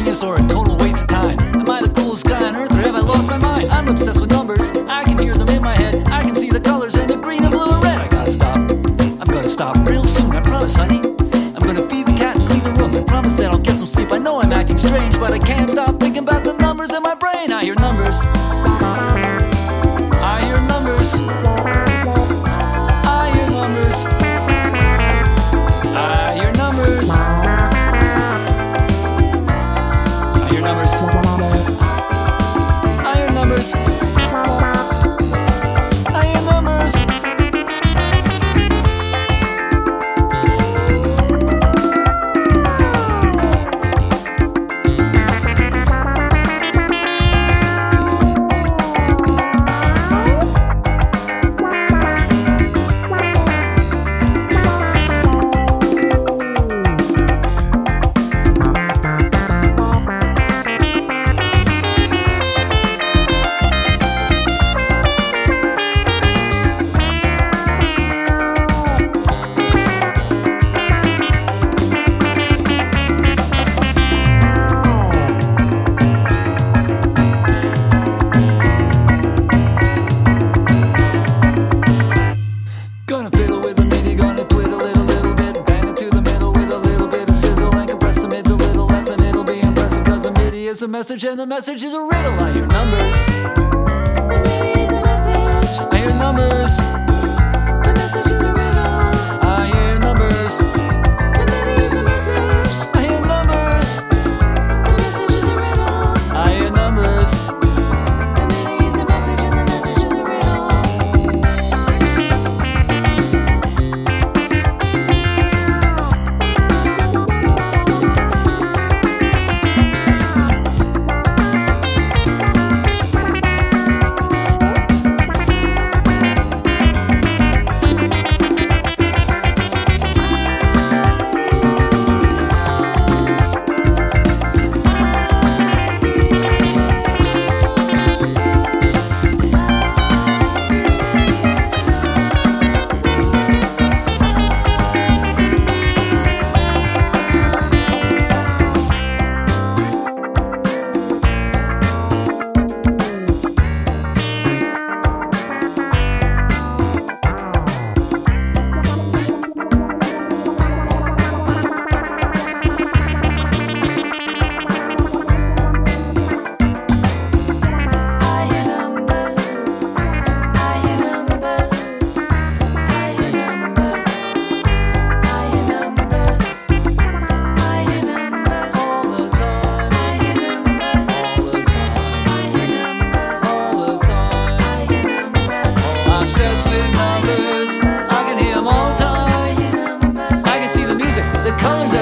genius or a total waste of time? Am I the coolest guy on earth or have I lost my mind? I'm obsessed with numbers, I can hear them in my head. I can see the colors and the green and blue and red. I gotta stop. I'm gonna stop real soon, I promise, honey. I'm gonna feed the cat and clean the room. I promise that I'll get some sleep. I know I'm acting strange, but I can't stop thinking about the numbers in my brain. I hear numbers. a message, and the message is a riddle. on your numbers? comes